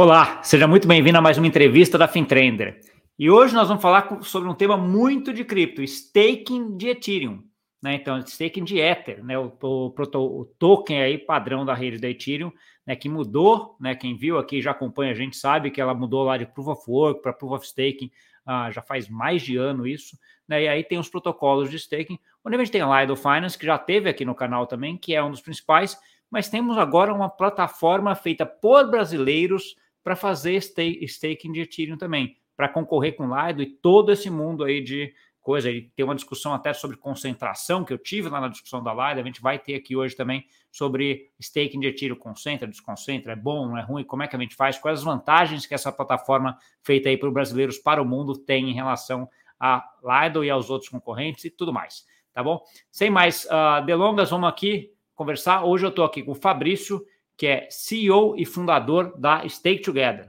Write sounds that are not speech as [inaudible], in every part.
Olá, seja muito bem-vindo a mais uma entrevista da FinTrender. E hoje nós vamos falar sobre um tema muito de cripto, staking de Ethereum. Né? Então, staking de Ether, né? o, o, o, token aí padrão da rede da Ethereum, né? que mudou, né? quem viu aqui já acompanha a gente sabe que ela mudou lá de Proof of Work para Proof of Staking, ah, já faz mais de ano isso, né? e aí tem os protocolos de staking, onde a gente tem a Lido Finance, que já teve aqui no canal também, que é um dos principais, mas temos agora uma plataforma feita por brasileiros, para fazer staking de Ethereum também, para concorrer com Lido e todo esse mundo aí de coisa. E tem uma discussão até sobre concentração que eu tive lá na discussão da Lido. A gente vai ter aqui hoje também sobre staking de Ethereum, concentra, desconcentra, é bom, não é ruim, como é que a gente faz, quais as vantagens que essa plataforma feita aí para os brasileiros para o mundo tem em relação a Lido e aos outros concorrentes e tudo mais, tá bom? Sem mais uh, delongas, vamos aqui conversar. Hoje eu estou aqui com o Fabrício, que é CEO e fundador da Stake Together.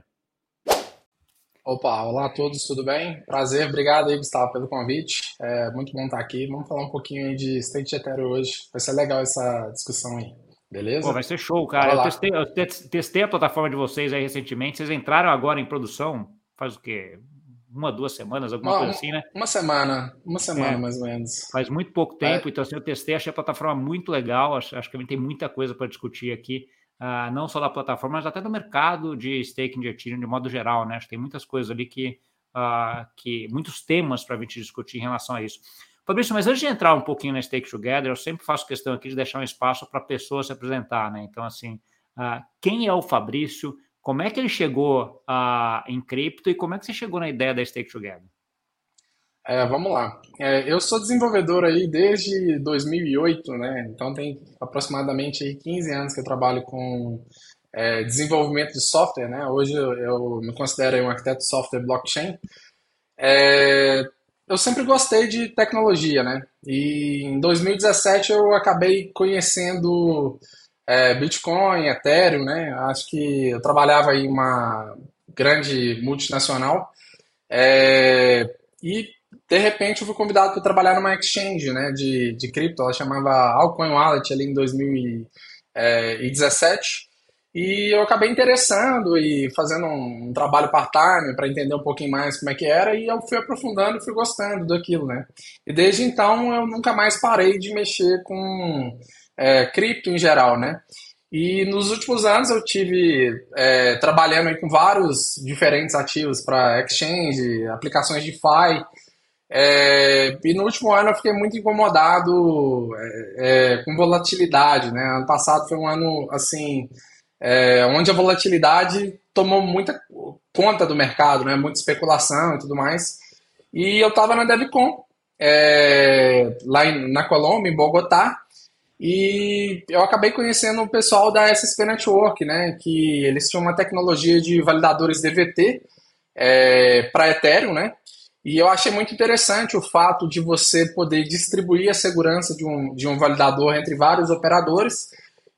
Opa, olá a todos, tudo bem? Prazer, obrigado aí, Gustavo, pelo convite. É muito bom estar aqui. Vamos falar um pouquinho aí de State Ethereum hoje. Vai ser legal essa discussão aí, beleza? Pô, vai ser show, cara. Eu testei, eu testei, a plataforma de vocês aí recentemente. Vocês entraram agora em produção faz o quê? Uma, duas semanas, alguma uma, coisa assim, né? Uma semana, uma semana é, mais ou menos. Faz muito pouco tempo, é. então assim, eu testei, achei a plataforma muito legal. Acho, acho que a gente tem muita coisa para discutir aqui uh, não só da plataforma, mas até do mercado de staking de Ethereum de modo geral, né? Acho que tem muitas coisas ali que, uh, que muitos temas para a gente discutir em relação a isso. Fabrício, mas antes de entrar um pouquinho na Stake Together, eu sempre faço questão aqui de deixar um espaço para a pessoa se apresentar, né? Então, assim, uh, quem é o Fabrício? Como é que ele chegou em cripto e como é que você chegou na ideia da Stake Together? É, vamos lá. É, eu sou desenvolvedor aí desde 2008, né? Então tem aproximadamente aí 15 anos que eu trabalho com é, desenvolvimento de software, né? Hoje eu, eu me considero um arquiteto de software blockchain. É, eu sempre gostei de tecnologia, né? E em 2017 eu acabei conhecendo é, Bitcoin, Ethereum, né? Acho que eu trabalhava em uma grande multinacional é, e de repente eu fui convidado para trabalhar numa exchange né, de, de cripto, ela chamava Alcoin Wallet ali em 2017. E eu acabei interessando e fazendo um, um trabalho part-time para entender um pouquinho mais como é que era, e eu fui aprofundando e fui gostando daquilo, né? E desde então eu nunca mais parei de mexer com é, cripto em geral, né? E nos últimos anos eu tive é, trabalhando com vários diferentes ativos para exchange, aplicações de DeFi, é, e no último ano eu fiquei muito incomodado é, é, com volatilidade, né? Ano passado foi um ano assim é, onde a volatilidade tomou muita conta do mercado, né? Muita especulação e tudo mais. E eu estava na DevCon é, lá em, na Colômbia, em Bogotá, e eu acabei conhecendo o pessoal da SSP Network, né? Que eles tinham uma tecnologia de validadores DVT é, para Ethereum, né? E eu achei muito interessante o fato de você poder distribuir a segurança de um, de um validador entre vários operadores.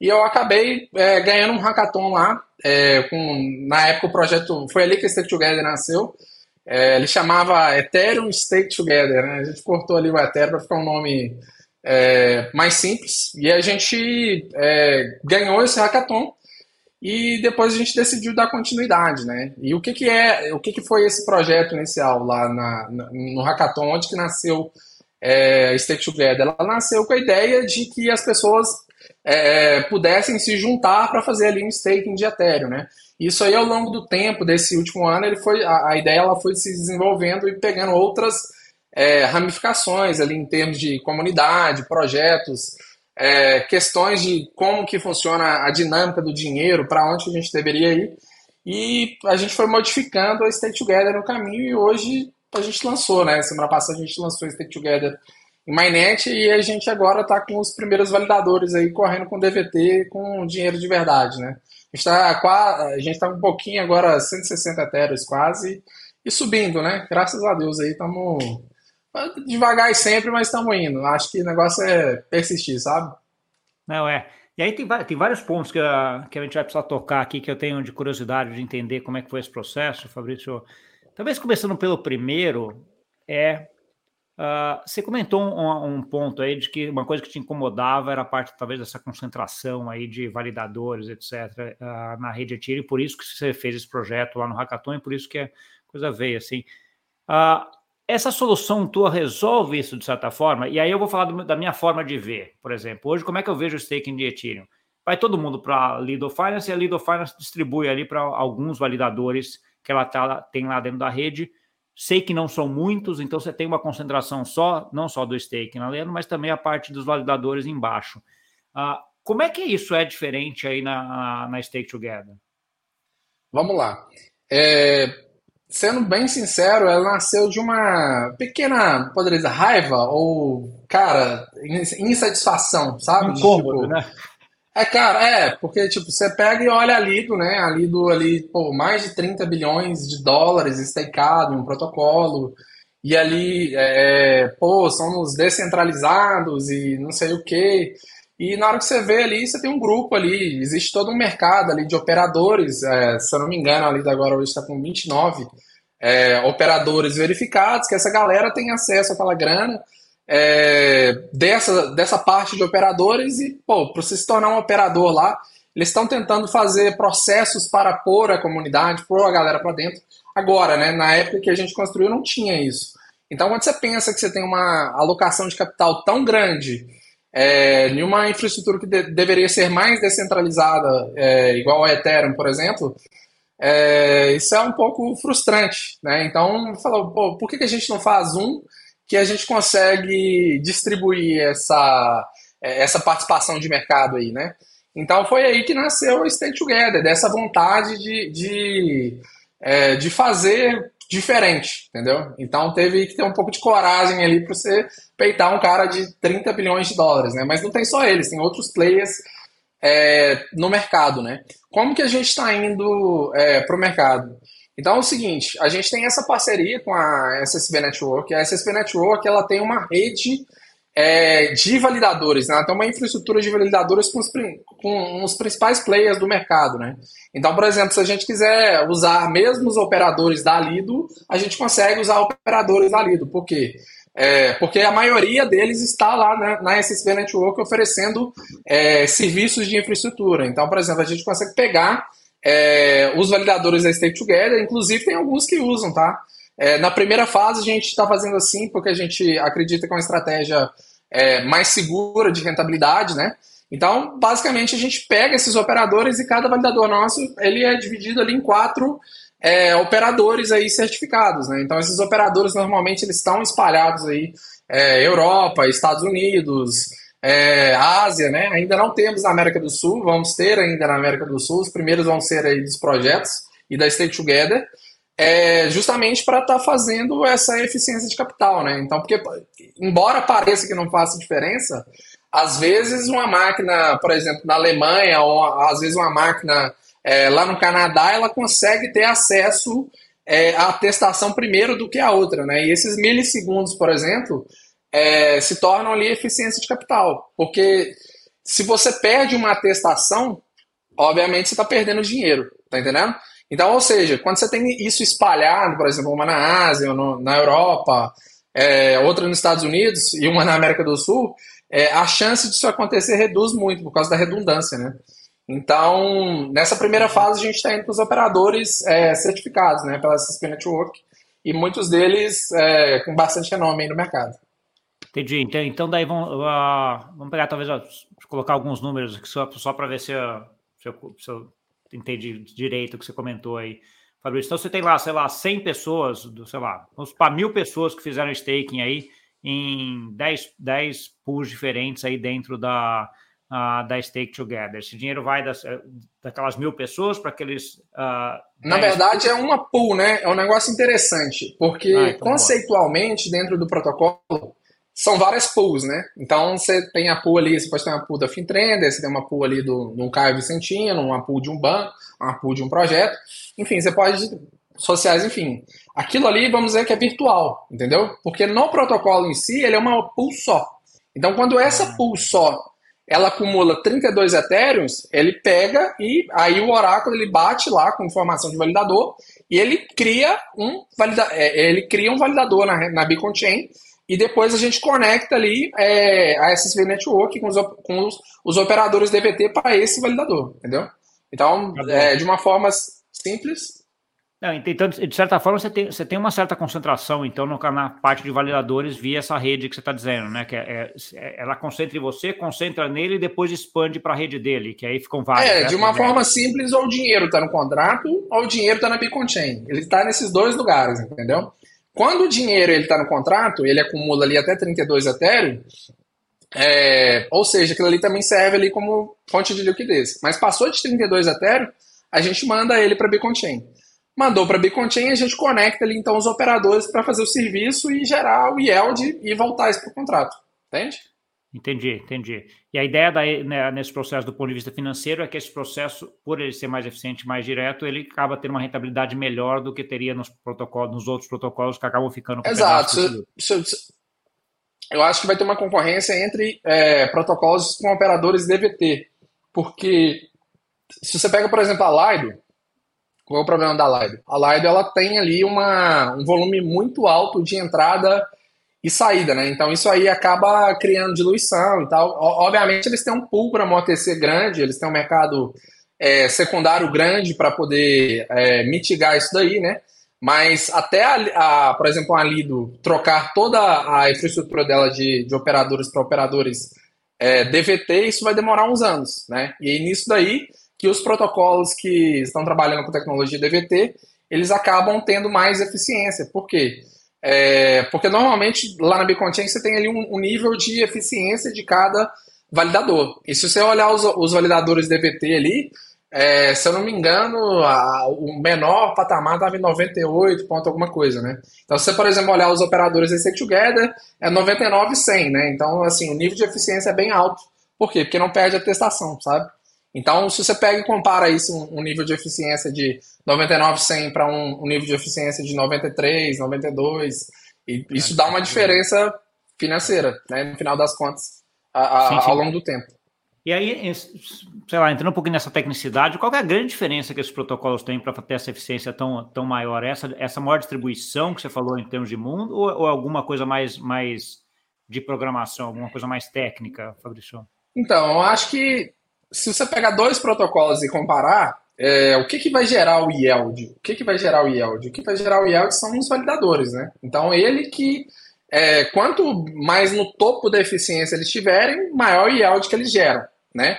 E eu acabei é, ganhando um hackathon lá. É, com, na época o projeto foi ali que o Stake Together nasceu. É, ele chamava Ethereum Stake Together. Né? A gente cortou ali o Ethereum para ficar um nome é, mais simples. E a gente é, ganhou esse hackathon e depois a gente decidiu dar continuidade, né? E o que, que é, o que, que foi esse projeto inicial lá na, na no Hackathon, onde que nasceu é, Stake Together? Ela nasceu com a ideia de que as pessoas é, pudessem se juntar para fazer ali um staking de Ethereum, né? Isso aí ao longo do tempo desse último ano, ele foi a, a ideia ela foi se desenvolvendo e pegando outras é, ramificações ali em termos de comunidade, projetos, é, questões de como que funciona a dinâmica do dinheiro, para onde a gente deveria ir. E a gente foi modificando a Stay Together no caminho e hoje a gente lançou, né? Semana passada a gente lançou a Stay Together em Mainnet e a gente agora está com os primeiros validadores aí correndo com DVT com dinheiro de verdade, né? A gente está tá um pouquinho agora, 160 Ethereum quase, e subindo, né? Graças a Deus aí estamos Devagar e sempre, mas estamos indo. Acho que o negócio é persistir, sabe? Não, é. E aí tem, tem vários pontos que a, que a gente vai precisar tocar aqui que eu tenho de curiosidade de entender como é que foi esse processo, Fabrício. Talvez começando pelo primeiro, é Uh, você comentou um, um, ponto aí de que uma coisa que te incomodava era a parte, talvez, dessa concentração aí de validadores, etc., uh, na rede Ethereum, por isso que você fez esse projeto lá no Hackathon e por isso que a coisa veio, assim. Uh, essa solução tua resolve isso de certa forma? E aí eu vou falar do, da minha forma de ver, por exemplo. Hoje, como é que eu vejo o staking de Ethereum? Vai todo mundo para a Lido Finance e a Lido Finance distribui ali para alguns validadores que ela tá, tem lá dentro da rede, Sei que não são muitos, então você tem uma concentração só, não só do staking na Leno, mas também a parte dos validadores embaixo. Uh, como é que isso é diferente aí na, na, na Stake Together? Vamos lá. É, sendo bem sincero, ela nasceu de uma pequena, poderia dizer, raiva ou, cara, insatisfação, sabe? Incômodo, tipo, né? É, cara, é, porque, tipo, você pega e olha a Lido, né? A Lido ali, pô, mais de 30 bilhões de dólares estakeado em um protocolo, e ali, é, pô, são os descentralizados e não sei o quê. E na hora que você vê ali, você tem um grupo ali, existe todo um mercado ali de operadores, é, se eu não me engano, a Lido agora hoje está com 29 é, operadores verificados, que essa galera tem acesso àquela grana, é, dessa, dessa parte de operadores e, pô, para você se tornar um operador lá, eles estão tentando fazer processos para pôr a comunidade, pôr a galera para dentro. Agora, né, na época que a gente construiu, não tinha isso. Então, quando você pensa que você tem uma alocação de capital tão grande é, uma infraestrutura que de, deveria ser mais descentralizada, é, igual a Ethereum, por exemplo, é, isso é um pouco frustrante. Né? Então, falou, por que, que a gente não faz um que a gente consegue distribuir essa, essa participação de mercado aí, né? Então foi aí que nasceu o Stay Together, dessa vontade de, de, é, de fazer diferente, entendeu? Então teve que ter um pouco de coragem ali para você peitar um cara de 30 bilhões de dólares, né? Mas não tem só eles, tem outros players é, no mercado, né? Como que a gente está indo é, para o mercado? Então é o seguinte, a gente tem essa parceria com a SSB Network. A SSB Network ela tem uma rede é, de validadores, né? tem uma infraestrutura de validadores com os, com os, principais players do mercado. Né? Então, por exemplo, se a gente quiser usar mesmo os operadores da Lido, a gente consegue usar operadores da Lido. Por quê? É, porque a maioria deles está lá na, na SSB Network oferecendo é, serviços de infraestrutura. Então, por exemplo, a gente consegue pegar é, os validadores da Stake Together, inclusive tem alguns que usam, tá? É, na primeira fase a gente está fazendo assim porque a gente acredita que é uma estratégia é, mais segura de rentabilidade, né? Então, basicamente, a gente pega esses operadores e cada validador nosso ele é dividido ali em quatro é, operadores aí certificados, né? Então, esses operadores normalmente eles estão espalhados aí é, Europa, Estados Unidos, é, Ásia, né? Ainda não temos na América do Sul, vamos ter ainda na América do Sul. Os primeiros vão ser aí dos projetos e da Stay Together, é, justamente para estar tá fazendo essa eficiência de capital, né? Então, porque embora pareça que não faça diferença, às vezes uma máquina, por exemplo, na Alemanha ou às vezes uma máquina é, lá no Canadá, ela consegue ter acesso é, à atestação primeiro do que a outra, né? E esses milissegundos, por exemplo, é, se tornam ali eficiência de capital. Porque se você perde uma atestação, obviamente você está perdendo dinheiro, tá entendendo? Então, ou seja, quando você tem isso espalhado, por exemplo, uma na Ásia, no, na Europa, é, outra nos Estados Unidos e uma na América do Sul, é, a chance disso acontecer reduz muito por causa da redundância, né? Então, nessa primeira fase, a gente está indo para os operadores é, certificados, né, pela SSP Network, e muitos deles é, com bastante renome no mercado. Entendi. Então, então daí vamos, uh, vamos pegar, talvez, uh, colocar alguns números aqui só, só para ver se, uh, se, eu, se eu entendi direito o que você comentou aí. Fabrício, então você tem lá, sei lá, 100 pessoas, sei lá, vamos para mil pessoas que fizeram staking aí em 10, 10 pools diferentes aí dentro da, uh, da Stake Together. Esse dinheiro vai das, eh, daquelas mil pessoas para aqueles. Uh, Na verdade, é uma pool, né? É um negócio interessante, porque ah, então conceitualmente, dentro do protocolo, são várias pools, né? Então você tem a pool ali, você pode ter uma pool da Fintrender, você tem uma pool ali do, do Caio Vicentino, uma pool de um banco, uma pool de um projeto. Enfim, você pode. Sociais, enfim. Aquilo ali, vamos dizer que é virtual, entendeu? Porque no protocolo em si, ele é uma pool só. Então, quando essa ah. pool só ela acumula 32 Ethereums, ele pega e aí o oráculo ele bate lá com informação de validador e ele cria um, valida, é, ele cria um validador na, na Beacon Chain e depois a gente conecta ali é, a SSV Network com os, com os, os operadores DVT para esse validador, entendeu? Então, tá é, de uma forma simples, não, então, de certa forma, você tem, você tem uma certa concentração, então, no, na parte de validadores via essa rede que você está dizendo, né? Que é, é, ela concentra em você, concentra nele e depois expande para a rede dele, que aí ficam vários. É, de uma forma simples, ou o dinheiro está no contrato, ou o dinheiro está na Beacon Chain. Ele está nesses dois lugares, entendeu? Quando o dinheiro está no contrato, ele acumula ali até 32 Ethereum, é, ou seja, aquilo ali também serve ali como fonte de liquidez. Mas passou de 32 Ethereum, a gente manda ele para a Beacon Chain. Mandou para a Beacon Chain, a gente conecta ali então os operadores para fazer o serviço e gerar o yield e voltar isso para o contrato. Entende? Entendi, entendi. E a ideia daí, né, nesse processo do ponto de vista financeiro é que esse processo, por ele ser mais eficiente, mais direto, ele acaba tendo uma rentabilidade melhor do que teria nos protocolos, nos outros protocolos que acabam ficando com Exato. eu acho que vai ter uma concorrência entre é, protocolos com operadores DVT. Porque se você pega, por exemplo, a Lido, qual é o problema da Lido? A Lido ela tem ali uma, um volume muito alto de entrada e saída, né? Então isso aí acaba criando diluição e tal. Obviamente eles têm um pool para amortecer grande, eles têm um mercado é, secundário grande para poder é, mitigar isso daí, né? Mas até, a, a, por exemplo, a Lido trocar toda a infraestrutura dela de, de operadores para operadores é, DVT, isso vai demorar uns anos, né? E nisso daí que os protocolos que estão trabalhando com tecnologia DVT, eles acabam tendo mais eficiência. Por quê? É, porque normalmente lá na BeaconChain você tem ali um, um, nível de eficiência de cada validador. E se você olhar os, os validadores DVT ali, é, se eu não me engano, a, o menor patamar estava em 98 ponto alguma coisa, né? Então, se você, por exemplo, olhar os operadores Stay Together, é 99 100, né? Então, assim, o nível de eficiência é bem alto. Por quê? Porque não perde a testação, sabe? Então, se você pega e compara isso, um, um nível de eficiência de 99, 100 para um, um, nível de eficiência de 93, 92, e isso dá uma diferença financeira, né, no final das contas, a, a, sim, sim. ao longo do tempo. E aí, sei lá, entrando um pouquinho nessa tecnicidade, qual é a grande diferença que esses protocolos têm para ter essa eficiência tão, tão maior? Essa, essa maior distribuição que você falou em termos de mundo, ou, ou alguma coisa mais, mais de programação, alguma coisa mais técnica, Fabrício? Então, eu acho que se você pegar dois protocolos e comparar, é, o que, que vai gerar o yield? O que, que vai gerar o yield? O que vai gerar o yield são os validadores, né? Então, ele que, é, quanto mais no topo da eficiência eles tiverem, maior o yield que eles geram, né?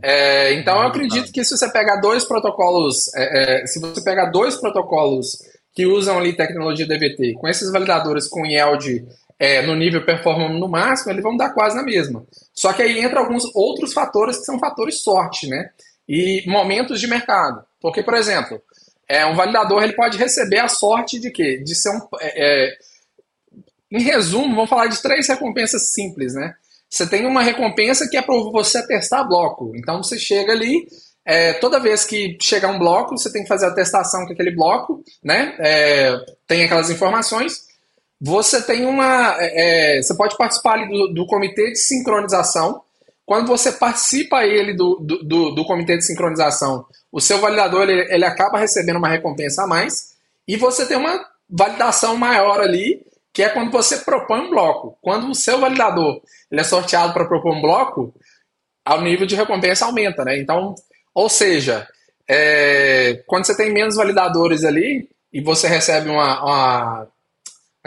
É, então, eu acredito que se você pegar dois protocolos, é, é, se você pegar dois protocolos que usam ali tecnologia DVT, com esses validadores com yield é, no nível performando no máximo, eles vão dar quase na mesma. Só que aí entra alguns outros fatores que são fatores sorte, né? E momentos de mercado. Porque, por exemplo, é, um validador ele pode receber a sorte de quê? De ser um. É, é, em resumo, vamos falar de três recompensas simples, né? Você tem uma recompensa que é para você testar bloco. Então você chega ali, é, toda vez que chegar um bloco, você tem que fazer a testação com aquele bloco, né? É, tem aquelas informações você tem uma. É, é, você pode participar ali do, do, comitê de sincronização. Quando você participa ele do, do, do, comitê de sincronização, o seu validador ele, ele acaba recebendo uma recompensa a mais. E você tem uma validação maior ali, que é quando você propõe um bloco. Quando o seu validador ele é sorteado para propor um bloco, o nível de recompensa aumenta, né? Então, ou seja, é, quando você tem menos validadores ali e você recebe uma, uma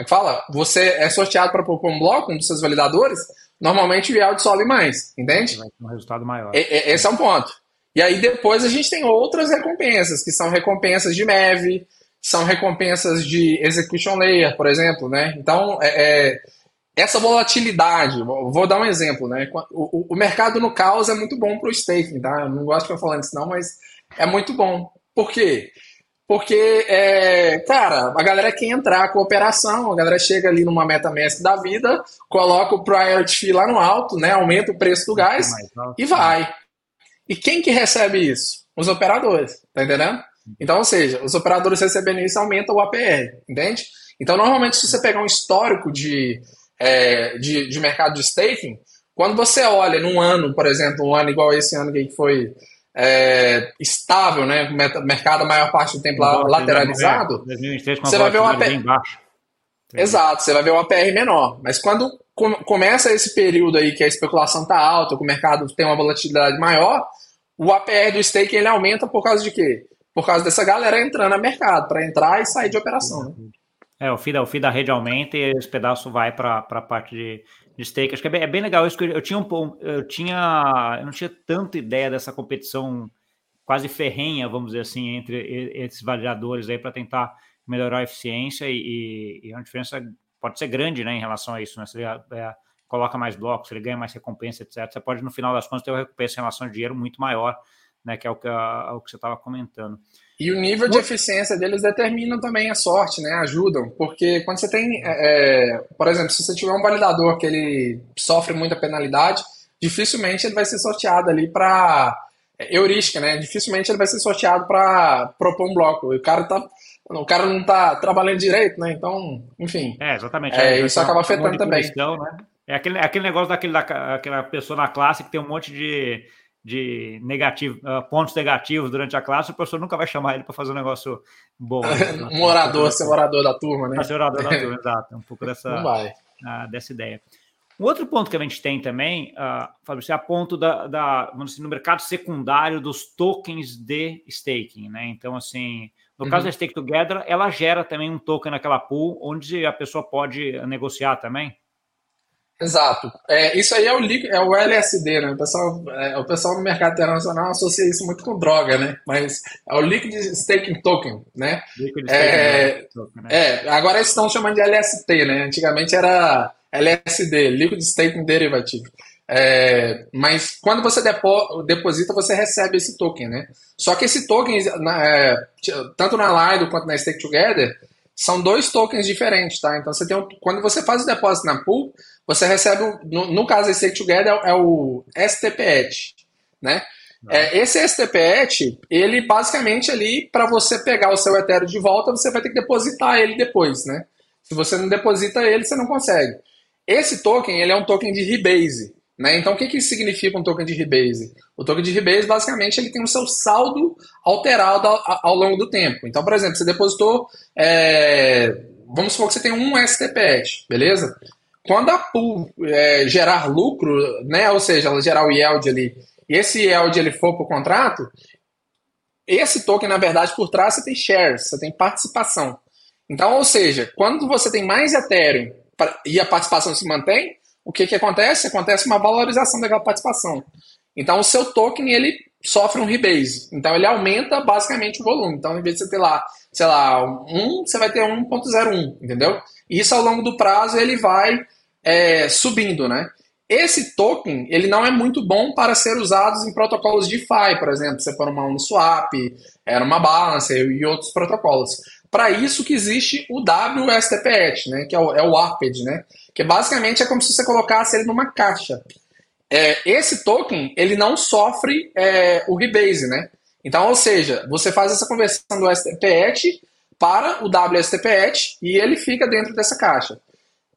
que fala? Você é sorteado para propor um bloco, um dos seus validadores, normalmente o yield sobe mais, entende? Vai ter um resultado maior. E, esse é um ponto. E aí depois a gente tem outras recompensas, que são recompensas de MEV, são recompensas de execution layer, por exemplo, né? Então, é, é, essa volatilidade, vou dar um exemplo, né? O, o, mercado no caos é muito bom para o staking, tá? Eu não gosto de ficar falando isso não, mas é muito bom. Por quê? Porque, é, cara, a galera quer entrar com a operação, a galera chega ali numa MetaMask da vida, coloca o priority fee lá no alto, né, aumenta o preço do gás e vai. E quem que recebe isso? Os operadores, tá entendendo? Então, ou seja, os operadores recebendo isso aumenta o APR, entende? Então, normalmente, se você pegar um histórico de, é, de, de mercado de staking, quando você olha num ano, por exemplo, um ano igual esse ano que foi é, estável, né? Mercado a maior parte do tempo lateralizado. 2023, você vai ver o APR. Exato, você vai ver um APR menor. Mas quando começa esse período aí que a especulação está alta, que o mercado tem uma volatilidade maior, o APR do stake ele aumenta por causa de quê? Por causa dessa galera entrando no mercado, para entrar e sair de operação. Né? É, o da, o fio da rede aumenta e esse pedaço vai para a parte de, de. Acho que é bem, é bem legal isso, que eu tinha um eu tinha, eu não tinha tanta ideia dessa competição quase ferrenha, vamos dizer assim, entre esses validadores aí para tentar melhorar a eficiência e, e, e, a diferença pode ser grande, né, em relação a isso, né? Se ele é, coloca mais blocos, ele ganha mais recompensa, etc. Você pode, no final das contas, ter uma recompensa em relação ao dinheiro muito maior, né, que é o que, a, o que você estava comentando. E o nível de eficiência deles determina também a sorte, né? Ajudam. Porque quando você tem, é, é, por exemplo, se você tiver um validador que ele sofre muita penalidade, dificilmente ele vai ser sorteado ali para é, heurística, né? Dificilmente ele vai ser sorteado para propor um bloco. O cara tá o cara não tá trabalhando direito, né? Então, enfim. É, exatamente. É, isso acaba afetando também. Né? É aquele, aquele negócio daquele, daquela pessoa na classe que tem um monte de, de negativo, uh, pontos negativos durante a classe, o professor nunca vai chamar ele para fazer um negócio bom. Né? [laughs] um orador, ser orador da turma, né? Ser orador da turma, [laughs] exato. Um pouco dessa, uh, dessa ideia. Um outro ponto que a gente tem também, uh, Fábio, é a ponto da, da vamos dizer, no mercado secundário dos tokens de staking, né? Então, assim, no uhum. caso da Stake Together, ela gera também um token naquela pool, onde a pessoa pode negociar também? Exato. É, isso aí é o, é o LSD, né? O pessoal, é, o pessoal no mercado internacional associa isso muito com droga, né? Mas é o Liquid Staking Token, né? Liquid é, Token, né? é, agora eles estão chamando de LST, né? Antigamente era LSD, Liquid Staking Derivative. É, mas quando você depo, deposita, você recebe esse token, né? Só que esse token, na, é, tanto na Lido quanto na Stake Together, são dois tokens diferentes, tá? Então você tem um, quando você faz o depósito na pool, você recebe, no, no caso Stake Together, é, é o STPET, né? É, esse STPET, ele basicamente ali, para você pegar o seu Ethereum de volta, você vai ter que depositar ele depois, né? Se você não deposita ele, você não consegue. Esse token, ele é um token de Rebase. Né? Então, o que, que significa um token de Rebase? O token de Rebase, basicamente, ele tem o seu saldo alterado ao, ao longo do tempo. Então, por exemplo, você depositou, é, vamos supor que você tem um STPET, beleza? Quando a pool é, gerar lucro, né, ou seja, ela gerar o yield ali, e esse yield ele for para o contrato, esse token, na verdade, por trás você tem shares, você tem participação. Então, ou seja, quando você tem mais Ethereum e a participação se mantém, o que, que acontece? Acontece uma valorização daquela participação. Então, o seu token, ele sofre um rebase. Então, ele aumenta basicamente o volume. Então, em vez de você ter lá, sei lá, 1, você vai ter 1.01, entendeu? Isso, ao longo do prazo, ele vai é, subindo, né? Esse token, ele não é muito bom para ser usado em protocolos DeFi, por exemplo, você pôr uma Uniswap, era uma Balancer e outros protocolos. Para isso que existe o WSTPET, né, que é o, é o ARPED, né, que basicamente é como se você colocasse ele numa caixa. É, esse token ele não sofre é, o rebase, né? Então, ou seja, você faz essa conversão do STPET para o WSTPET e ele fica dentro dessa caixa.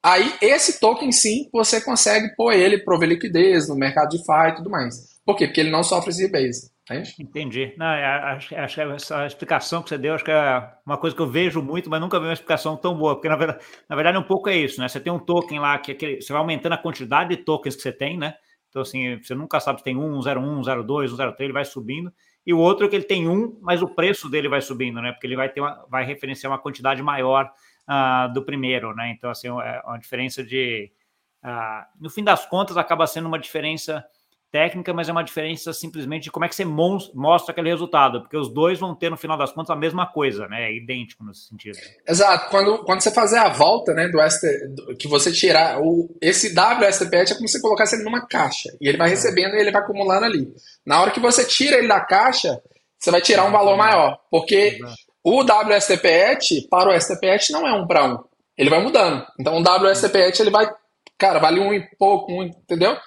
Aí, esse token sim, você consegue pôr ele, prover liquidez no mercado de FI e tudo mais. Por quê? Porque ele não sofre esse rebase. Entendi. Não, é, acho, acho essa explicação que você deu, acho que é uma coisa que eu vejo muito, mas nunca vi uma explicação tão boa, porque na verdade, na verdade um pouco é isso, né? Você tem um token lá que, que você vai aumentando a quantidade de tokens que você tem, né? Então, assim, você nunca sabe se tem um, 01, 02, 03, ele vai subindo. E o outro é que ele tem um, mas o preço dele vai subindo, né? Porque ele vai ter uma, vai referenciar uma quantidade maior uh, do primeiro, né? Então, assim, é uma diferença de. Uh, no fim das contas, acaba sendo uma diferença técnica, mas é uma diferença simplesmente de como é que você mostra aquele resultado, porque os dois vão ter, no final das contas, a mesma coisa, né? É idêntico nesse sentido. Exato. Quando, quando você fazer a volta, né, do ST, que você tirar, o, esse WSTPET é como se colocasse ele numa caixa, e ele vai é. recebendo e ele vai acumulando ali. Na hora que você tira ele da caixa, você vai tirar um valor maior, porque o WSTPET para o STPET não é um para um. Ele vai mudando. Então o WSTPET ele vai, cara, vale um e pouco, um, entendeu?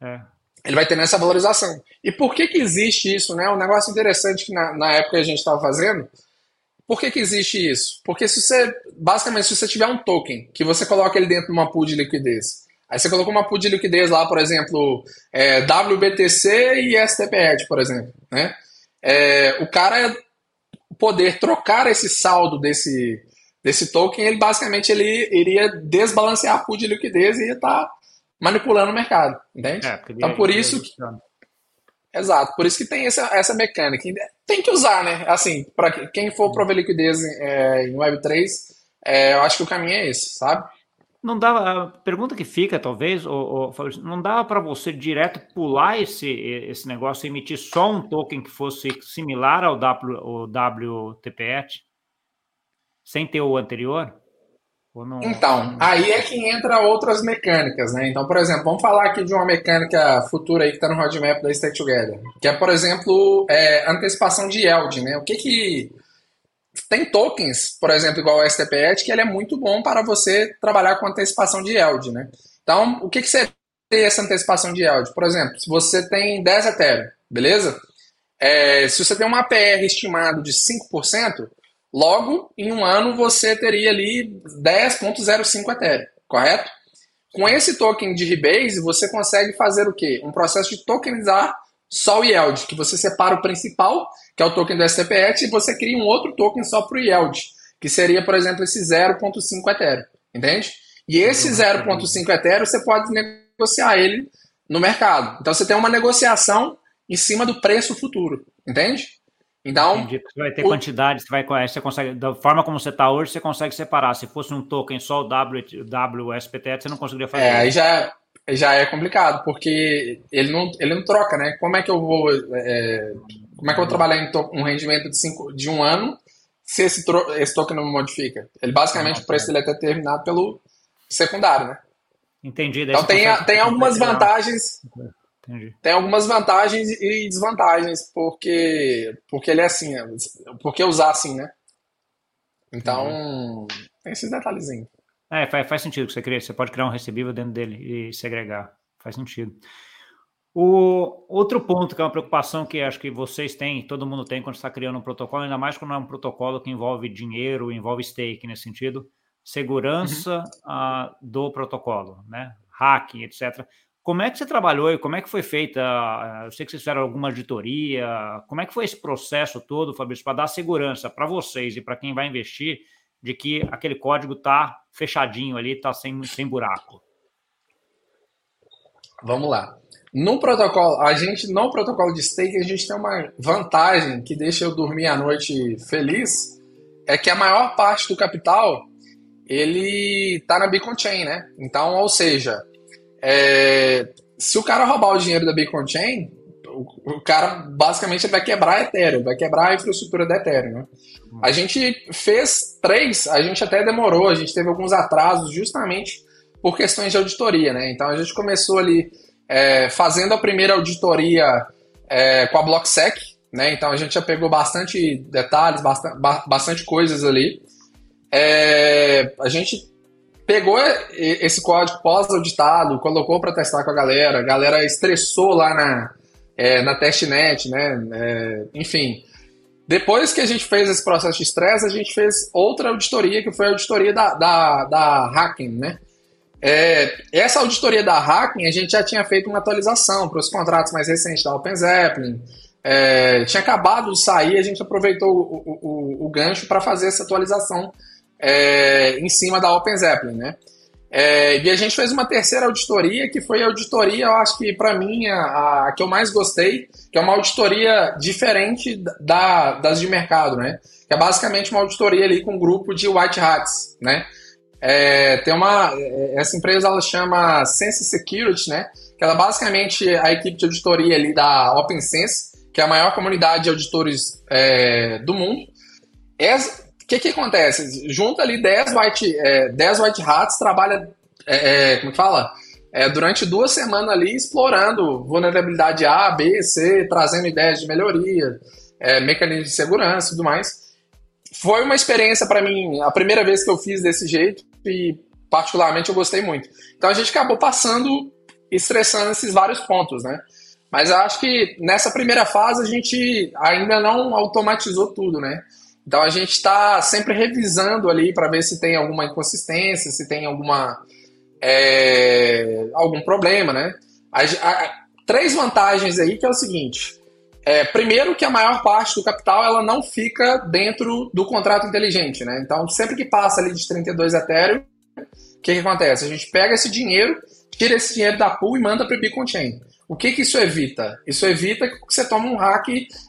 É ele vai ter essa valorização. E por que que existe isso, né? Um negócio interessante que na, na época a gente estava fazendo. Por que que existe isso? Porque se você, basicamente, se você tiver um token que você coloca ele dentro de uma pool de liquidez, aí você colocou uma pool de liquidez lá, por exemplo, é, WBTC e STPED, por exemplo, né? É, o cara poder trocar esse saldo desse desse token, ele basicamente ele iria desbalancear a pool de liquidez e ia estar tá manipulando o mercado, entende? É, então por isso que... Exato, por isso que tem essa, essa mecânica. Tem que usar, né? Assim, para quem for prover liquidez é, em Web3, é, eu acho que o caminho é esse, sabe? Não dá, a pergunta que fica, talvez, ou, ou não dava para você direto pular esse, esse negócio e emitir só um token que fosse similar ao, w, ao WTPET, sem ter o anterior? Não... Então, aí é que entra outras mecânicas, né? Então, por exemplo, vamos falar aqui de uma mecânica futura aí que está no roadmap da Stay Together, que é, por exemplo, é, antecipação de yield, né? O que que tem tokens, por exemplo, igual o STPET, que ele é muito bom para você trabalhar com antecipação de yield, né? Então, o que, que seria essa antecipação de yield? Por exemplo, se você tem 10 Ethereum, beleza? É, se você tem um APR estimado de 5%, logo em um ano você teria ali 10.05 Ethereum, correto? Com esse token de Rebase, você consegue fazer o quê? Um processo de tokenizar só o yield, que você separa o principal, que é o token do STPX, e você cria um outro token só para o yield, que seria, por exemplo, esse 0.5 Ethereum, entende? E esse 0.5 Ethereum você pode negociar ele no mercado. Então você tem uma negociação em cima do preço futuro, entende? Então, Entendi. Você vai ter o... quantidade, você vai, você consegue, da forma como você está hoje, você consegue separar. Se fosse um token só o w, WSPT, você não conseguiria fazer. É, aí já, já é complicado, porque ele não, ele não troca, né? Como é que eu vou. É, como é que eu vou trabalhar em um rendimento de, cinco, de um ano se esse, esse token não modifica? Ele basicamente, o preço dele é determinado pelo secundário, né? Entendi. Então tem, tem algumas vantagens. Entendi. Tem algumas vantagens e desvantagens, porque, porque ele é assim, né? porque usar assim, né? Então, uhum. tem esses detalhezinhos. É, faz, faz sentido que você cria. Você pode criar um recebível dentro dele e segregar. Faz sentido. O outro ponto que é uma preocupação que acho que vocês têm, todo mundo tem quando está criando um protocolo, ainda mais quando é um protocolo que envolve dinheiro, envolve stake nesse sentido, segurança uhum. uh, do protocolo, né? Hacking, etc. Como é que você trabalhou e como é que foi feita? Eu sei que vocês fizeram alguma auditoria. Como é que foi esse processo todo, Fabrício, para dar segurança para vocês e para quem vai investir de que aquele código está fechadinho ali, está sem, sem buraco? Vamos lá. No protocolo, a gente, no protocolo de stake, a gente tem uma vantagem que deixa eu dormir à noite feliz, é que a maior parte do capital ele tá na Bitcoin Chain, né? Então, ou seja, é, se o cara roubar o dinheiro da Bitcoin Chain, o, o cara basicamente vai quebrar a Ethereum, vai quebrar a infraestrutura da Ethereum. Né? A gente fez três, a gente até demorou, a gente teve alguns atrasos justamente por questões de auditoria, né? Então a gente começou ali é, fazendo a primeira auditoria é, com a BlockSec, né? Então a gente já pegou bastante detalhes, bastante, bastante coisas ali. É, a gente pegou esse código pós-auditado, colocou para testar com a galera, a galera estressou lá na, é, na testnet, né? É, enfim. Depois que a gente fez esse processo de estresse, a gente fez outra auditoria, que foi a auditoria da, da, da Hacking, né? É, essa auditoria da Hacking, a gente já tinha feito uma atualização para os contratos mais recentes da Open Zeppelin. É, tinha acabado de sair, a gente aproveitou o, o, o, gancho para fazer essa atualização é, em cima da Open Zeppelin, né? É, e a gente fez uma terceira auditoria, que foi a auditoria, eu acho que para mim a, a, que eu mais gostei, que é uma auditoria diferente da, das de mercado, né? Que é basicamente uma auditoria ali com um grupo de white hats, né? É, tem uma essa empresa ela chama Sense Security, né? Que ela basicamente é a equipe de auditoria ali da OpenSense, que é a maior comunidade de auditores é, do mundo. Essa, o que, que acontece? Junta ali 10 white, é, 10 white hats, trabalha, é, é, como que fala? É, durante duas semanas ali explorando vulnerabilidade A, B, C, trazendo ideias de melhoria, é, mecanismos de segurança e tudo mais. Foi uma experiência para mim, a primeira vez que eu fiz desse jeito e particularmente eu gostei muito. Então a gente acabou passando, estressando esses vários pontos, né? Mas eu acho que nessa primeira fase a gente ainda não automatizou tudo, né? Então a gente está sempre revisando ali para ver se tem alguma inconsistência, se tem alguma é, algum problema, né? A, a, três vantagens aí que é o seguinte: é, primeiro que a maior parte do capital ela não fica dentro do contrato inteligente, né? Então, sempre que passa ali de 32 Ethereum, o que, que acontece? A gente pega esse dinheiro, tira esse dinheiro da pool e manda para o Bitcoin Chain. O que, que isso evita? Isso evita que você tome um hack,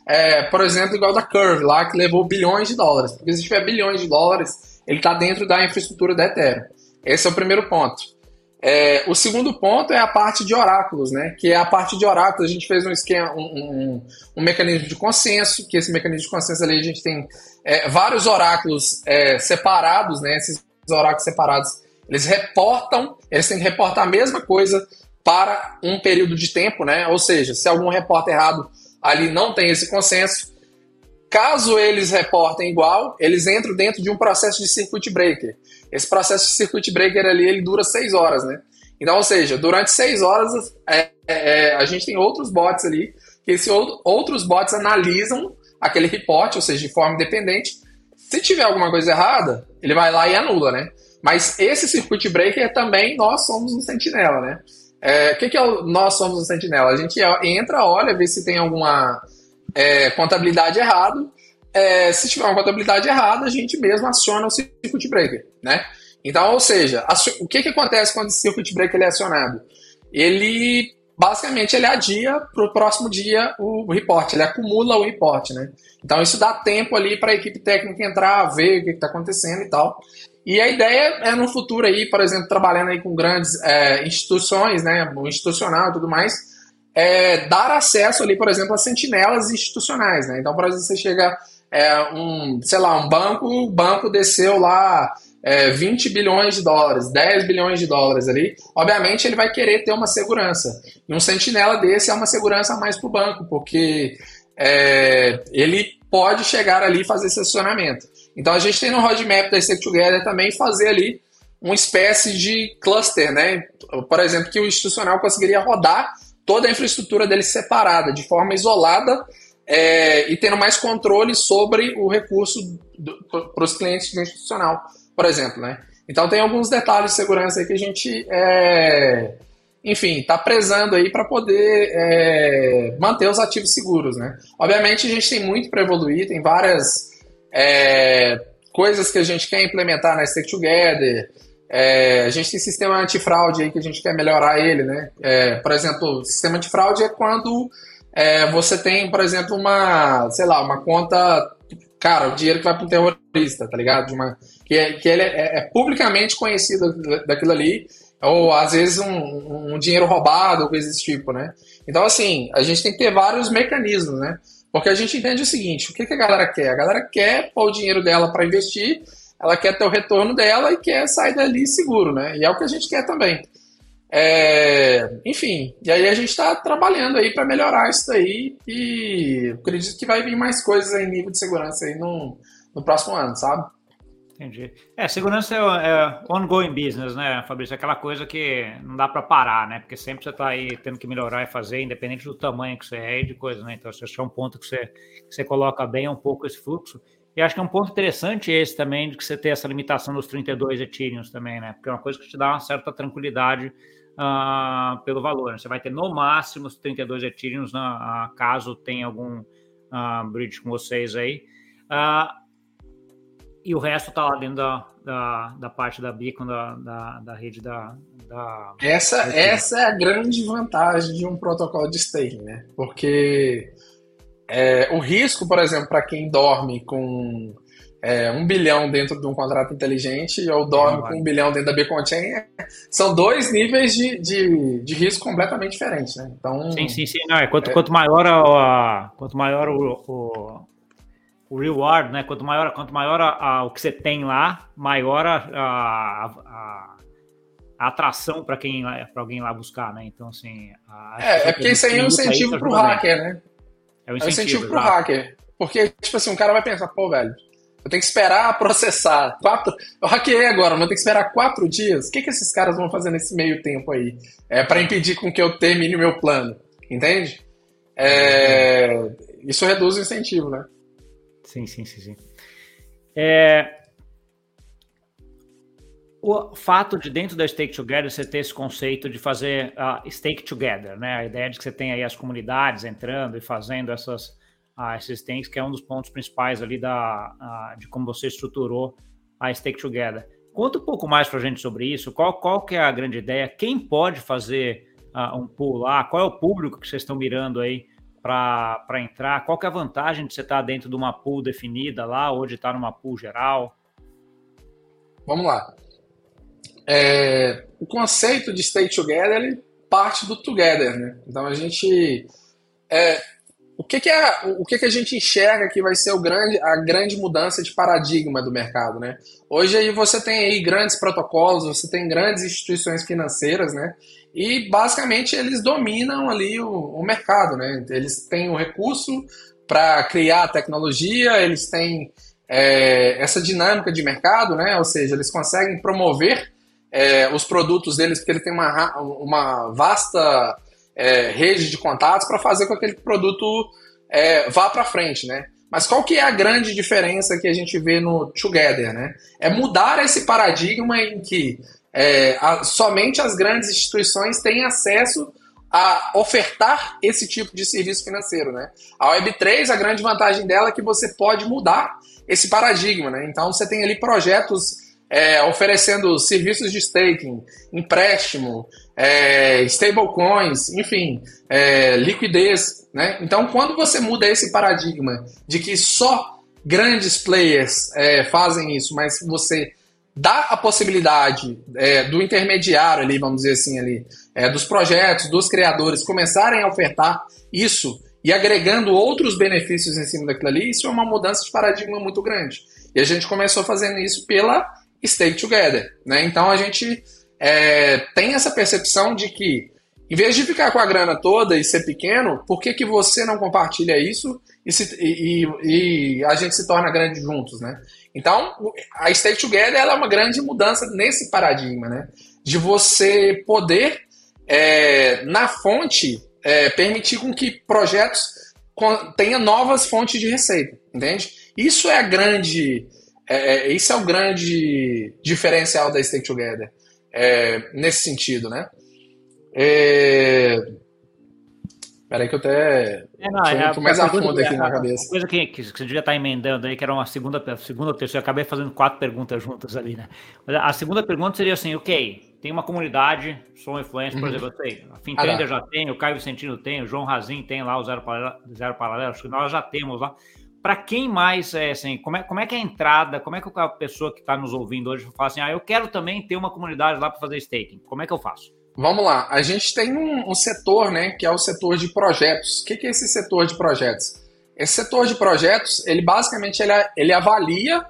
é, por exemplo, igual da Curve lá, que levou bilhões de dólares. Porque se tiver bilhões de dólares, ele está dentro da infraestrutura da Ethereum. Esse é o primeiro ponto. É, o segundo ponto é a parte de oráculos, né? Que é a parte de oráculos. A gente fez um esquema, um, um, um mecanismo de consenso, que esse mecanismo de consenso ali a gente tem é, vários oráculos é, separados, né? Esses oráculos separados, eles reportam, eles têm que reportar a mesma coisa para um período de tempo, né? Ou seja, se algum reporta errado ali não tem esse consenso, caso eles reportem igual, eles entram dentro de um processo de circuit breaker. Esse processo de circuit breaker ali ele dura seis horas, né? Então, ou seja, durante seis horas é, é, a gente tem outros bots ali que esses outros bots analisam aquele report, ou seja, de forma independente. Se tiver alguma coisa errada, ele vai lá e anula, né? Mas esse circuit breaker também nós somos um sentinela, né? É, o que, que é o Nós Somos o Sentinela? A gente entra, olha, vê se tem alguma é, contabilidade errada. É, se tiver uma contabilidade errada, a gente mesmo aciona o circuit breaker, né? Então, ou seja, o que, que acontece quando esse circuit breaker é acionado? Ele, basicamente, ele adia para o próximo dia o report, ele acumula o report, né? Então, isso dá tempo ali para a equipe técnica entrar, ver o que está acontecendo e tal. E a ideia é no futuro aí, por exemplo, trabalhando aí com grandes é, instituições, né, institucional e tudo mais, é, dar acesso ali, por exemplo, a sentinelas institucionais, né? Então, por exemplo, você chega é, um, sei lá, um banco, o banco desceu lá é, 20 bilhões de dólares, 10 bilhões de dólares ali, obviamente ele vai querer ter uma segurança. E um sentinela desse é uma segurança a mais para o banco, porque é, ele pode chegar ali e fazer esse acionamento. Então a gente tem no roadmap da Stake Together também fazer ali uma espécie de cluster, né? Por exemplo, que o institucional conseguiria rodar toda a infraestrutura dele separada, de forma isolada, é, e tendo mais controle sobre o recurso para os clientes do institucional, por exemplo, né? Então tem alguns detalhes de segurança aí que a gente, é, enfim, está prezando aí para poder é, manter os ativos seguros, né? Obviamente a gente tem muito para evoluir, tem várias é, coisas que a gente quer implementar na Stake Together. É, a gente tem sistema antifraude aí que a gente quer melhorar ele, né? É, por exemplo, sistema antifraude é quando é, você tem, por exemplo, uma, sei lá, uma conta, cara, o dinheiro que vai para um terrorista, tá ligado? De uma, que é, que ele é, é, publicamente conhecido daquilo ali, ou às vezes um, um dinheiro roubado, coisa desse tipo, né? Então, assim, a gente tem que ter vários mecanismos, né? Porque a gente entende o seguinte: o que, que a galera quer? A galera quer pôr o dinheiro dela para investir, ela quer ter o retorno dela e quer sair dali seguro, né? E é o que a gente quer também. É, enfim, e aí a gente está trabalhando aí para melhorar isso daí e acredito que vai vir mais coisas em nível de segurança aí no, no próximo ano, sabe? Entendi. É, segurança é, é, ongoing business, né, Fabrício? É aquela coisa que não dá para parar, né? Porque sempre você está aí tendo que melhorar e fazer, independente do tamanho que você é e de coisa, né? Então, se achar um ponto que você, que você coloca bem um pouco esse fluxo. E acho que é um ponto interessante esse também, de que você ter essa limitação dos 32 Ethereum também, né? Porque é uma coisa que te dá uma certa tranquilidade uh, pelo valor. Né? Você vai ter no máximo os 32 Ethereum uh, caso tenha algum uh, bridge com vocês aí. Uh, e o resto está lá dentro da, da, da, parte da Beacon, da, da, da rede da, da. essa, essa é a grande vantagem de um protocolo de staking, né? Porque é, o risco, por exemplo, para quem dorme com é, um bilhão dentro de um contrato inteligente ou dorme com um bilhão dentro da Beacon Chain, é, são dois níveis de, de, de, risco completamente diferentes, né? Então, sim, sim, sim. Não, é, quanto, é, quanto maior, a, quanto maior o, o o reward, né? Quanto maior, quanto maior a, a, o que você tem lá, maior a, a, atração para quem para alguém lá buscar, né? Então assim, é, é porque isso aí é um incentivo para o hacker, né? É um incentivo, é um incentivo para o hacker, porque tipo assim, um cara vai pensar, pô, velho, eu tenho que esperar processar quatro, [laughs] eu hackei agora, mas eu tenho que esperar quatro dias. O que que esses caras vão fazer nesse meio tempo aí? É para impedir com que eu termine o meu plano, entende? É, isso reduz o incentivo, né? Sim, sim, sim, sim. É... o fato de dentro da Stake Together você ter esse conceito de fazer uh, Stake Together, né? A ideia de que você tem aí as comunidades entrando e fazendo essas uh, esses stakes, que é um dos pontos principais ali da, uh, de como você estruturou a Stake Together. Conta um pouco mais para a gente sobre isso. Qual, qual que é a grande ideia? Quem pode fazer uh, um pool lá? Qual é o público que vocês estão mirando aí para entrar? Qual que é a vantagem de você estar dentro de uma pool definida lá ou de estar numa pool geral? Vamos lá. É, o conceito de stay together ele parte do together, né? Então a gente é, o que, que é o que, que a gente enxerga que vai ser o grande, a grande mudança de paradigma do mercado, né? Hoje aí você tem aí grandes protocolos, você tem grandes instituições financeiras, né? E basicamente eles dominam ali o, o mercado, né? Eles têm o recurso para criar tecnologia, eles têm é, essa dinâmica de mercado, né? Ou seja, eles conseguem promover é, os produtos deles, porque ele tem uma, uma vasta é, rede de contatos para fazer com que aquele produto é, vá para frente, né? Mas qual que é a grande diferença que a gente vê no Together, né? É mudar esse paradigma em que é, a, somente as grandes instituições têm acesso a ofertar esse tipo de serviço financeiro, né? A Web3, a grande vantagem dela é que você pode mudar esse paradigma, né? Então você tem ali projetos é, oferecendo serviços de staking, empréstimo, é, stablecoins, enfim, é, liquidez. Né? Então, quando você muda esse paradigma de que só grandes players é, fazem isso, mas você dá a possibilidade é, do intermediário ali, vamos dizer assim, ali, é, dos projetos, dos criadores começarem a ofertar isso e agregando outros benefícios em cima daquilo ali, isso é uma mudança de paradigma muito grande. E a gente começou fazendo isso pela stay together. Né? Então a gente é, tem essa percepção de que, em vez de ficar com a grana toda e ser pequeno, por que, que você não compartilha isso e, se, e, e, e a gente se torna grande juntos? Né? Então, a Stay Together é uma grande mudança nesse paradigma, né? de você poder, é, na fonte, é, permitir com que projetos tenham novas fontes de receita, entende? Isso é a grande é, é, isso é o grande diferencial da Stay Together, é, nesse sentido, né? É... Peraí que eu até é, não, é, mais a fundo aqui é, na cabeça. coisa que, que, você devia estar emendando aí, que era uma segunda, segunda ou terceira, eu acabei fazendo quatro perguntas juntas ali, né? A segunda pergunta seria assim, ok, tem uma comunidade, sou um influencer, por uhum. exemplo, eu sei, a Fintender ah, tá. já tem, o Caio Vicentino tem, o João Razin tem lá o Zero Paralelo, Zero Paralelo acho que nós já temos lá para quem mais é assim, como é, como é que é a entrada, como é que a pessoa que está nos ouvindo hoje fala assim, ah, eu quero também ter uma comunidade lá para fazer staking, como é que eu faço? Vamos lá, a gente tem um, um setor, né, que é o setor de projetos. O que, que é esse setor de projetos? Esse setor de projetos, ele basicamente ele, ele avalia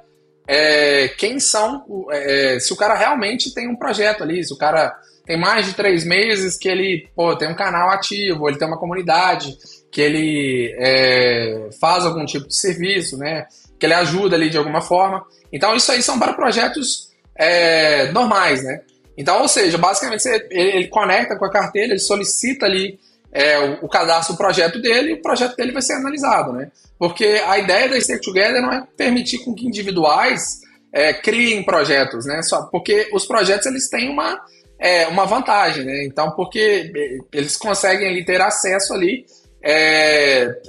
é, quem são, é, se o cara realmente tem um projeto ali, se o cara tem mais de três meses que ele pô, tem um canal ativo, ele tem uma comunidade, que ele é, faz algum tipo de serviço, né? Que ele ajuda ali de alguma forma. Então, isso aí são para projetos é, normais, né? Então, ou seja, basicamente ele, ele, conecta com a carteira, ele solicita ali é, o, o, cadastro do projeto dele e o projeto dele vai ser analisado, né? Porque a ideia da Stake Together não é permitir com que individuais é, criem projetos, né? Só porque os projetos eles têm uma, é, uma vantagem, né? Então, porque eles conseguem ali ter acesso ali é,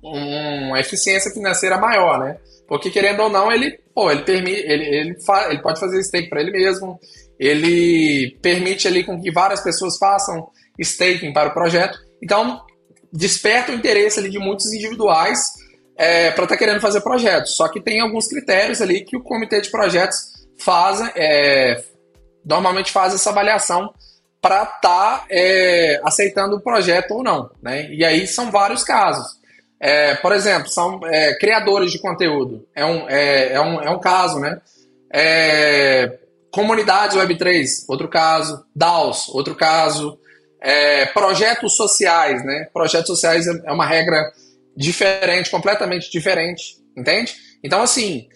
uma eficiência financeira maior, né? Porque querendo ou não, ele, pô, ele permite, ele, ele, ele pode fazer stake para ele mesmo, ele permite ali com que várias pessoas façam staking para o projeto. Então, desperta o interesse ali de muitos individuais é, para estar tá querendo fazer projetos. Só que tem alguns critérios ali que o comitê de projetos faz, é, normalmente faz essa avaliação para estar tá, é, aceitando o projeto ou não. Né? E aí são vários casos. É, por exemplo, são é, criadores de conteúdo. É um, é, é, um, é um caso, né? É, comunidades Web3, outro caso. DAOs, outro caso. É, projetos sociais, né? Projetos sociais é, é uma regra diferente, completamente diferente, entende? Então, assim,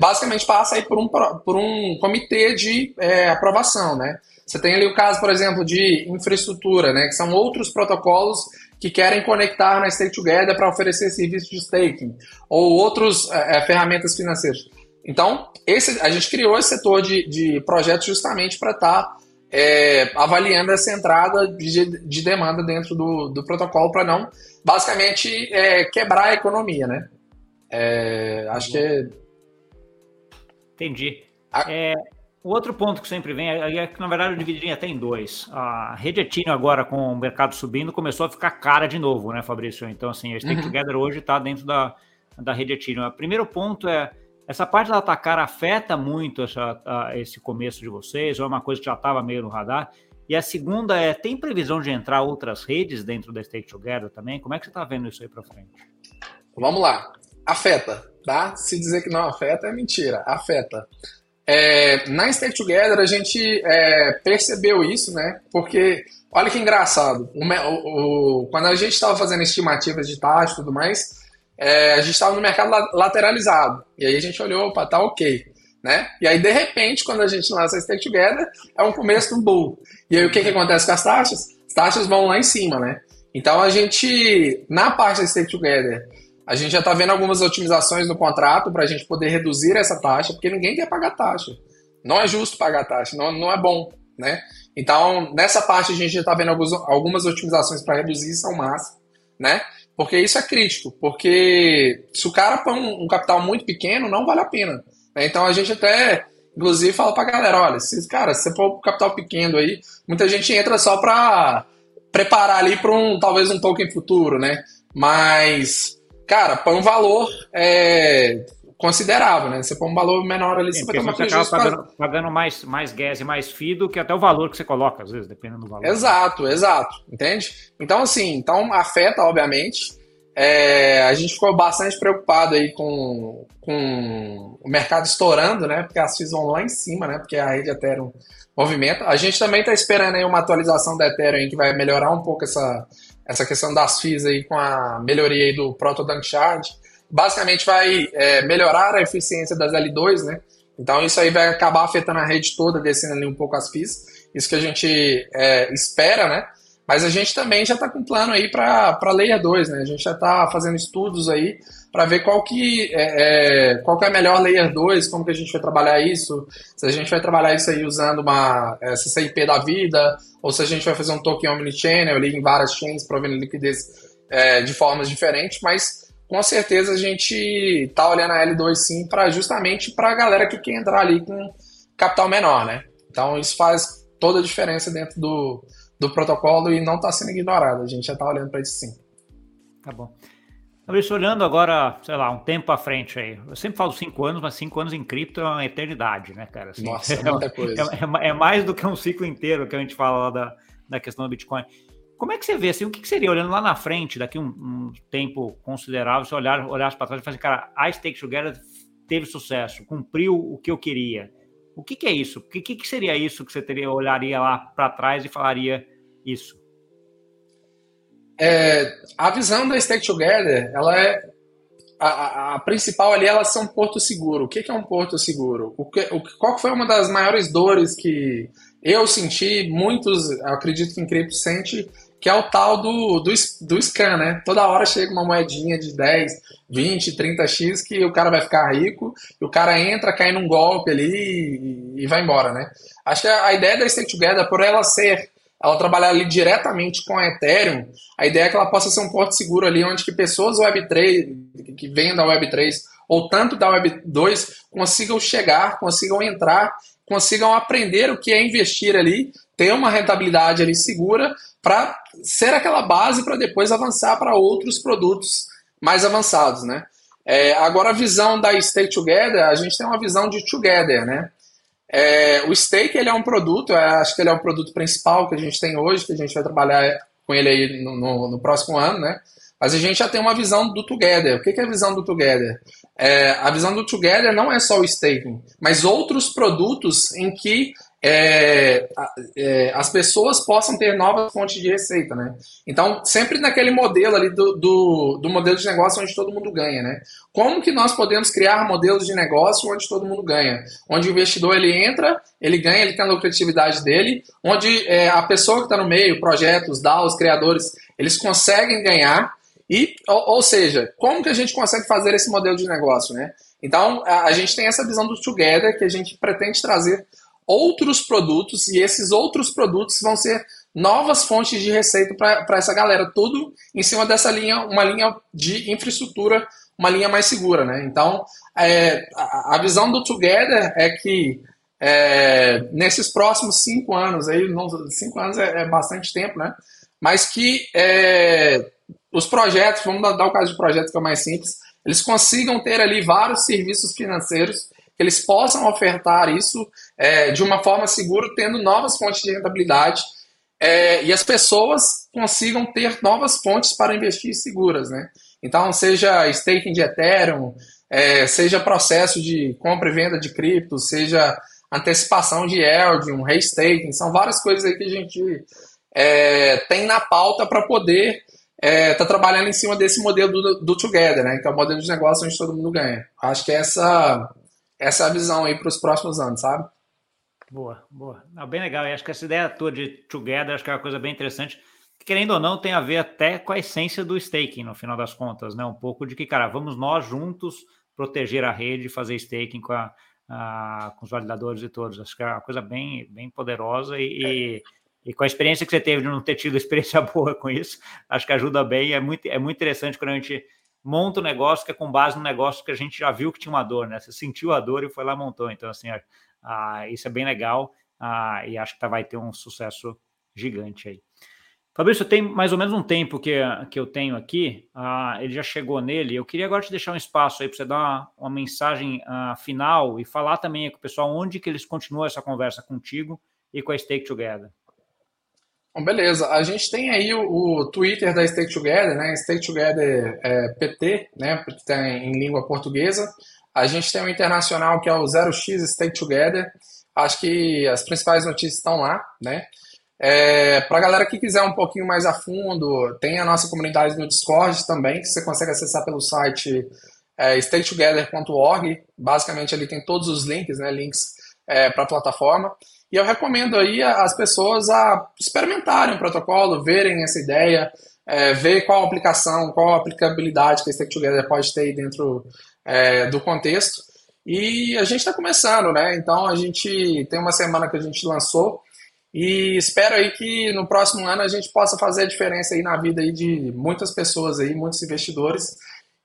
basicamente passa aí por um, por um comitê de aprovação, né? Você tem ali o caso, por exemplo, de infraestrutura, né, que são outros protocolos que querem conectar na Stake Together para oferecer serviços de staking, ou outras é, é, ferramentas financeiras. Então, esse, a gente criou esse setor de, de projetos justamente para estar tá, é, avaliando essa entrada de, de demanda dentro do, do protocolo para não, basicamente, é, quebrar a economia, né? É, acho que... Entendi. A... É, o outro ponto que sempre vem é, é que, na verdade, eu dividiria até em dois. A rede Ethereum agora, com o mercado subindo, começou a ficar cara de novo, né, Fabrício? Então, assim, a Stake uhum. Together hoje está dentro da, da rede Ethereum. O primeiro ponto é essa parte da atacar afeta muito essa, a, esse começo de vocês, ou é uma coisa que já estava meio no radar? E a segunda é, tem previsão de entrar outras redes dentro da Stake Together também? Como é que você está vendo isso aí para frente? Vamos lá. Afeta, tá? Se dizer que não afeta é mentira. Afeta. É, na Stake Together a gente é, percebeu isso, né? Porque, olha que engraçado, o, o, quando a gente estava fazendo estimativas de taxa e tudo mais, é, a gente estava no mercado lateralizado. E aí a gente olhou, opa, tá ok. Né? E aí, de repente, quando a gente lança a Stake Together, é um começo do bull. E aí, o que, que acontece com as taxas? As taxas vão lá em cima, né? Então, a gente, na parte da Stake Together, a gente já está vendo algumas otimizações no contrato para a gente poder reduzir essa taxa, porque ninguém quer pagar taxa. Não é justo pagar taxa, não, não é bom, né? Então, nessa parte, a gente já está vendo alguns, algumas otimizações para reduzir isso ao máximo, né? Porque isso é crítico, porque se o cara põe um, um capital muito pequeno, não vale a pena. Né? Então a gente até, inclusive, fala pra galera, olha, se, cara, se você for um capital pequeno aí, muita gente entra só para preparar ali para um, talvez um token futuro, né? Mas, cara, põe um valor é, considerável, né? Você põe um valor menor ali, Sim, você vai tomar você acaba pagando, pagando, mais, mais gas e mais FII do que até o valor que você coloca, às vezes, dependendo do valor. Exato, exato, entende? Então, assim, então afeta, obviamente. É, a gente ficou bastante preocupado aí com, com o mercado estourando, né? Porque as FIIs vão lá em cima, né? Porque a rede Ethereum movimenta. A gente também está esperando aí uma atualização da Ethereum que vai melhorar um pouco essa, essa questão das FIIs aí com a melhoria aí do Proto Dankshard basicamente vai é, melhorar a eficiência das L2, né? Então isso aí vai acabar afetando a rede toda, descendo ali um pouco as FIIs. Isso que a gente é, espera, né? Mas a gente também já está com plano aí para Layer 2, né? A gente já está fazendo estudos aí para ver qual que, é, é, qual que é a melhor Layer 2, como que a gente vai trabalhar isso, se a gente vai trabalhar isso aí usando uma é, CCIP da vida, ou se a gente vai fazer um token omnichannel ali em várias chains, provendo liquidez é, de formas diferentes, mas com certeza a gente tá olhando a L2 sim para justamente para a galera que quer entrar ali com capital menor, né? Então isso faz toda a diferença dentro do, do protocolo e não está sendo ignorado. A gente já está olhando para isso sim. Tá bom. Fabrício, olhando agora, sei lá, um tempo à frente aí. Eu sempre falo cinco anos, mas cinco anos em cripto é uma eternidade, né, cara? Assim, Nossa, [laughs] é muita coisa. É, é, é, mais do que um ciclo inteiro que a gente fala da, da questão do Bitcoin. Como é que você vê assim, o que, seria olhando lá na frente, daqui um, um tempo considerável, se olhar, olhar para trás e falar assim, cara, a Stake Together teve sucesso, cumpriu o que eu queria. O que, que é isso? O que, que, seria isso que você teria, olharia lá para trás e falaria isso? É, a visão da Stake Together, ela é a, a, a, principal ali, ela é um porto seguro. O que, que é um porto seguro? O que, o, qual foi uma das maiores dores que eu senti, muitos, acredito que em cripto sente, que é o tal do, do, do scan, né? Toda hora chega uma moedinha de 10, 20, 30x que o cara vai ficar rico, e o cara entra, cai num golpe ali e, e vai embora, né? Acho que a ideia da Stake Together, por ela ser, ela trabalhar ali diretamente com a Ethereum, a ideia é que ela possa ser um porto seguro ali, onde que pessoas Web3, que vêm da Web3, ou tanto da Web2, consigam chegar, consigam entrar, consigam aprender o que é investir ali, ter uma rentabilidade ali segura para ser aquela base para depois avançar para outros produtos mais avançados, né? É, agora a visão da Stake Together, a gente tem uma visão de Together, né? É, o Stake ele é um produto, é, acho que ele é o produto principal que a gente tem hoje, que a gente vai trabalhar com ele aí no, no, no próximo ano, né? Mas a gente já tem uma visão do Together. O que é a visão do Together? É, a visão do Together não é só o staking, mas outros produtos em que é, é, as pessoas possam ter novas fontes de receita, né? Então, sempre naquele modelo ali do, do, do, modelo de negócio onde todo mundo ganha, né? Como que nós podemos criar modelos de negócio onde todo mundo ganha? Onde o investidor ele entra, ele ganha, ele tem a lucratividade dele, onde é, a pessoa que está no meio, projetos, DAOs, criadores, eles conseguem ganhar e, ou, ou, seja, como que a gente consegue fazer esse modelo de negócio, né? Então, a, a gente tem essa visão do Together que a gente pretende trazer outros produtos e esses outros produtos vão ser novas fontes de receita para essa galera, tudo em cima dessa linha, uma linha de infraestrutura, uma linha mais segura, né? Então, é, a, visão do Together é que é, nesses próximos cinco anos, aí, cinco anos é, é bastante tempo, né? Mas que é, os projetos, vamos dar, o caso de projetos que é mais simples, eles consigam ter ali vários serviços financeiros que eles possam ofertar isso é, de uma forma segura, tendo novas fontes de rentabilidade é, e as pessoas consigam ter novas fontes para investir seguras, né? Então, seja staking de Ethereum, é, seja processo de compra e venda de cripto, seja antecipação de yield, um restaking, são várias coisas aí que a gente é, tem na pauta para poder estar é, tá trabalhando em cima desse modelo do, do Together, né? É o modelo de negócio onde todo mundo ganha. Acho que essa, essa é a visão aí para os próximos anos, sabe? Boa, boa. Não, bem legal. E acho que essa ideia toda de Together acho que é uma coisa bem interessante. Que, querendo ou não, tem a ver até com a essência do staking, no final das contas, né? Um pouco de que, cara, vamos nós juntos proteger a rede, fazer staking com a, com os validadores e todos. Acho que é uma coisa bem, bem poderosa e, e, e, com a experiência que você teve de não ter tido [laughs] experiência boa com isso, acho que ajuda bem. É muito, é muito interessante quando a gente monta um negócio que é com base no negócio que a gente já viu que tinha uma dor, né? Você sentiu a dor e foi lá e montou. Então, assim, isso é bem legal e acho que tá, vai ter um sucesso gigante aí. Fabrício, tem mais ou menos um tempo que, que eu tenho aqui, uh, ele já chegou nele. Eu queria agora te deixar um espaço aí para você dar uma, uma mensagem uh, final e falar também com o pessoal onde que eles continuam essa conversa contigo e com a Stake Together. Bom, beleza. A gente tem aí o, o Twitter da Stake Together, né? Stake Together é, PT, né? Porque está em, língua portuguesa. A gente tem o internacional que é o 0x Stake Together. Acho que as principais notícias estão lá, né? É, para a galera que quiser um pouquinho mais a fundo, tem a nossa comunidade no Discord também, que você consegue acessar pelo site é, staytogether.org. Basicamente ali tem todos os links, né, links é, para a plataforma. E eu recomendo aí as pessoas a experimentarem o protocolo, verem essa ideia, é, ver qual aplicação, qual aplicabilidade que a Stake Together pode ter dentro é, do contexto. E a gente está começando, né? Então a gente tem uma semana que a gente lançou e espero aí que no próximo ano a gente possa fazer a diferença aí na vida aí de muitas pessoas aí, muitos investidores.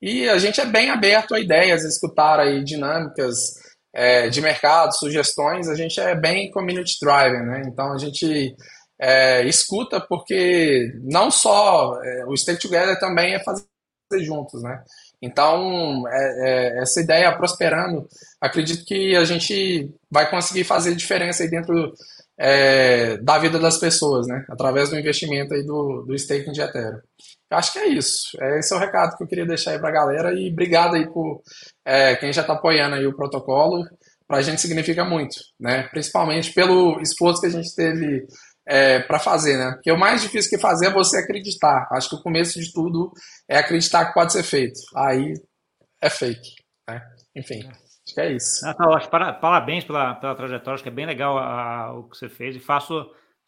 E a gente é bem aberto a ideias, a escutar aí dinâmicas é, de mercado, sugestões. A gente é bem community driven, né? Então a gente é, escuta porque não só é, o Stay Together também é fazer juntos, né? Então, é, é, essa ideia prosperando, acredito que a gente vai conseguir fazer diferença aí dentro é, da vida das pessoas, né? Através do investimento aí do, do staking de Ethereum. Eu acho que é isso. É, esse é o recado que eu queria deixar aí para a galera e obrigado aí por é, quem já está apoiando aí o protocolo. Para a gente significa muito, né? Principalmente pelo esforço que a gente teve é, para fazer, né? Porque o mais difícil que fazer é você acreditar. Acho que o começo de tudo é acreditar que pode ser feito. Aí é fake, né? Enfim. Acho que é isso. Ah, tá, parabéns pela, pela trajetória, acho que é bem legal a, a, o que você fez e faço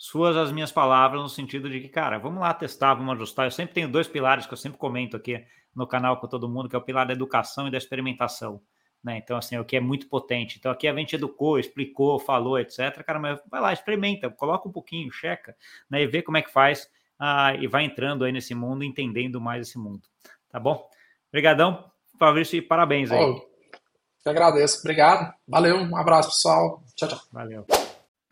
suas as minhas palavras no sentido de que, cara, vamos lá testar, vamos ajustar. Eu sempre tenho dois pilares que eu sempre comento aqui no canal com todo mundo, que é o pilar da educação e da experimentação. Né? Então, assim, o que é muito potente. Então, aqui a gente educou, explicou, falou, etc. Cara, mas vai lá, experimenta, coloca um pouquinho, checa, né? E vê como é que faz ah, e vai entrando aí nesse mundo, entendendo mais esse mundo. Tá bom? Obrigadão, Fabrício, e parabéns aí. Oh. Eu agradeço. Obrigado. Valeu. Um abraço, pessoal. Tchau, tchau. Valeu.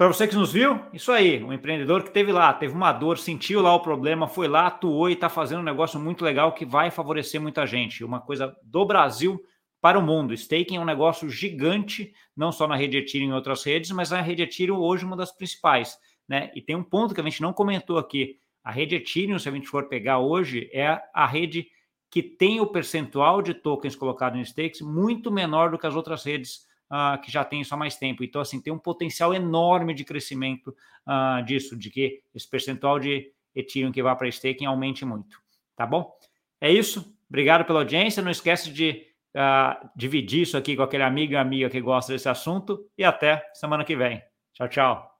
Para você que nos viu, isso aí, um empreendedor que teve lá, teve uma dor, sentiu lá o problema, foi lá, atuou e está fazendo um negócio muito legal que vai favorecer muita gente. Uma coisa do Brasil para o mundo. Staking é um negócio gigante, não só na rede Ethereum e outras redes, mas na rede Ethereum hoje uma das principais. Né? E tem um ponto que a gente não comentou aqui. A rede Ethereum, se a gente for pegar hoje, é a rede que tem o percentual de tokens colocado em stakes muito menor do que as outras redes uh, que já têm isso há mais tempo. Então, assim, tem um potencial enorme de crescimento uh, disso, de que esse percentual de Ethereum que vai para staking aumente muito. Tá bom? É isso. Obrigado pela audiência. Não esquece de uh, dividir isso aqui com aquele amigo e amiga que gosta desse assunto. E até semana que vem. Tchau, tchau.